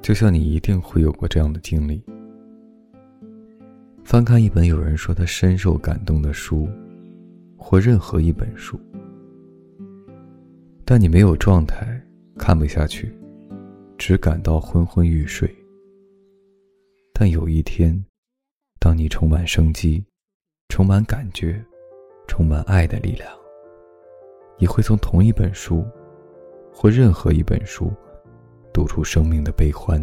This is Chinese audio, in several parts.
就像你一定会有过这样的经历：翻看一本有人说他深受感动的书，或任何一本书，但你没有状态，看不下去，只感到昏昏欲睡。但有一天，当你充满生机，充满感觉，充满爱的力量，你会从同一本书，或任何一本书。读出生命的悲欢，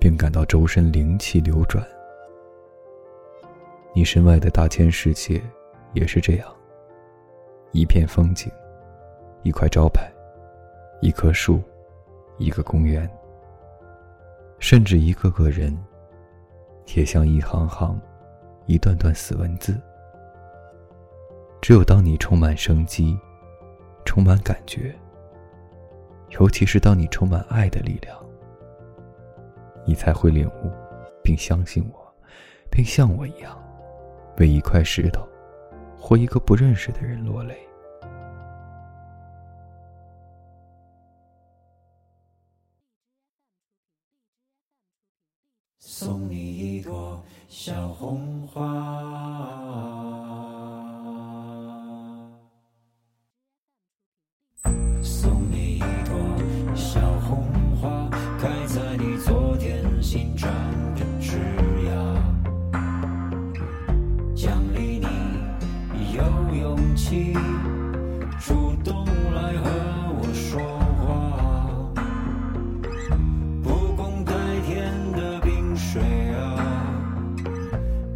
并感到周身灵气流转。你身外的大千世界也是这样：一片风景，一块招牌，一棵树，一个公园，甚至一个个人，也像一行行、一段段死文字。只有当你充满生机，充满感觉。尤其是当你充满爱的力量，你才会领悟，并相信我，并像我一样，为一块石头，或一个不认识的人落泪。送你一朵小红花。主动来和我说话，不共戴天的冰水啊，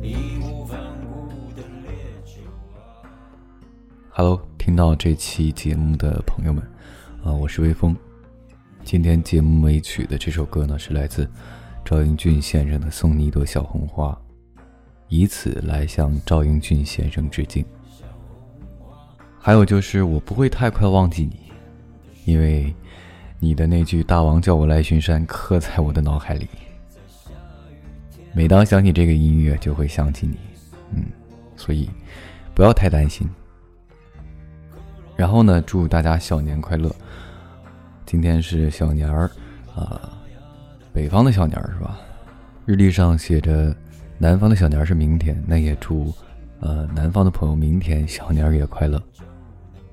义无反顾的烈酒啊。Hello，听到这期节目的朋友们，啊，我是微风。今天节目尾曲的这首歌呢，是来自赵英俊先生的《送你一朵小红花》，以此来向赵英俊先生致敬。还有就是，我不会太快忘记你，因为你的那句“大王叫我来巡山”刻在我的脑海里。每当想起这个音乐，就会想起你，嗯，所以不要太担心。然后呢，祝大家小年快乐！今天是小年儿啊，北方的小年儿是吧？日历上写着南方的小年儿是明天，那也祝呃南方的朋友明天小年儿也快乐。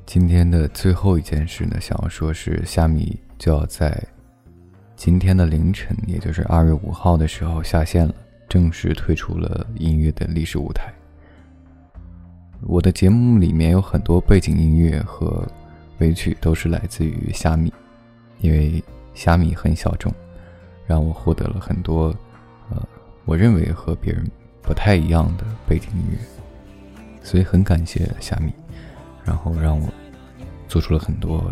今天的最后一件事呢，想要说是虾米就要在今天的凌晨，也就是二月五号的时候下线了，正式退出了音乐的历史舞台。我的节目里面有很多背景音乐和尾曲都是来自于虾米，因为虾米很小众，让我获得了很多呃，我认为和别人不太一样的背景音乐，所以很感谢虾米。然后让我做出了很多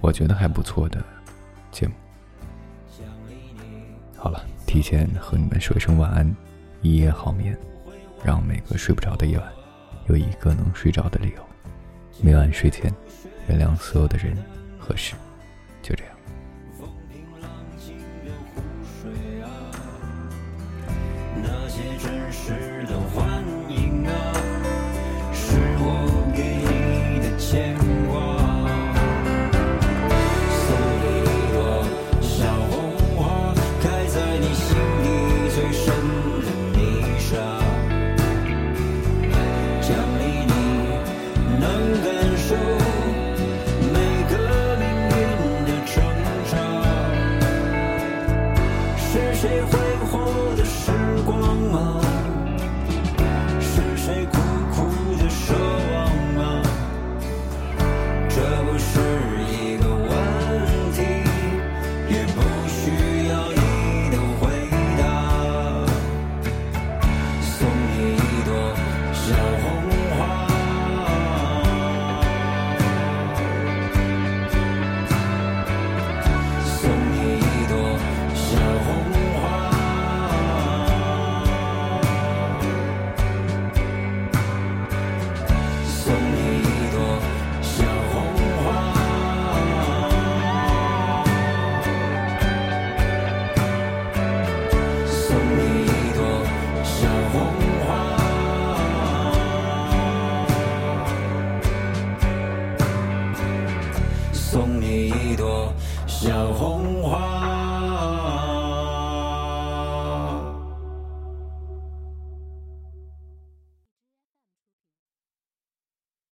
我觉得还不错的节目。好了，提前和你们说一声晚安，一夜好眠，让每个睡不着的夜晚有一个能睡着的理由。每晚睡前，原谅所有的人和事，就这样。那些真实的是谁挥霍的时光啊？红花。送你一朵小红花。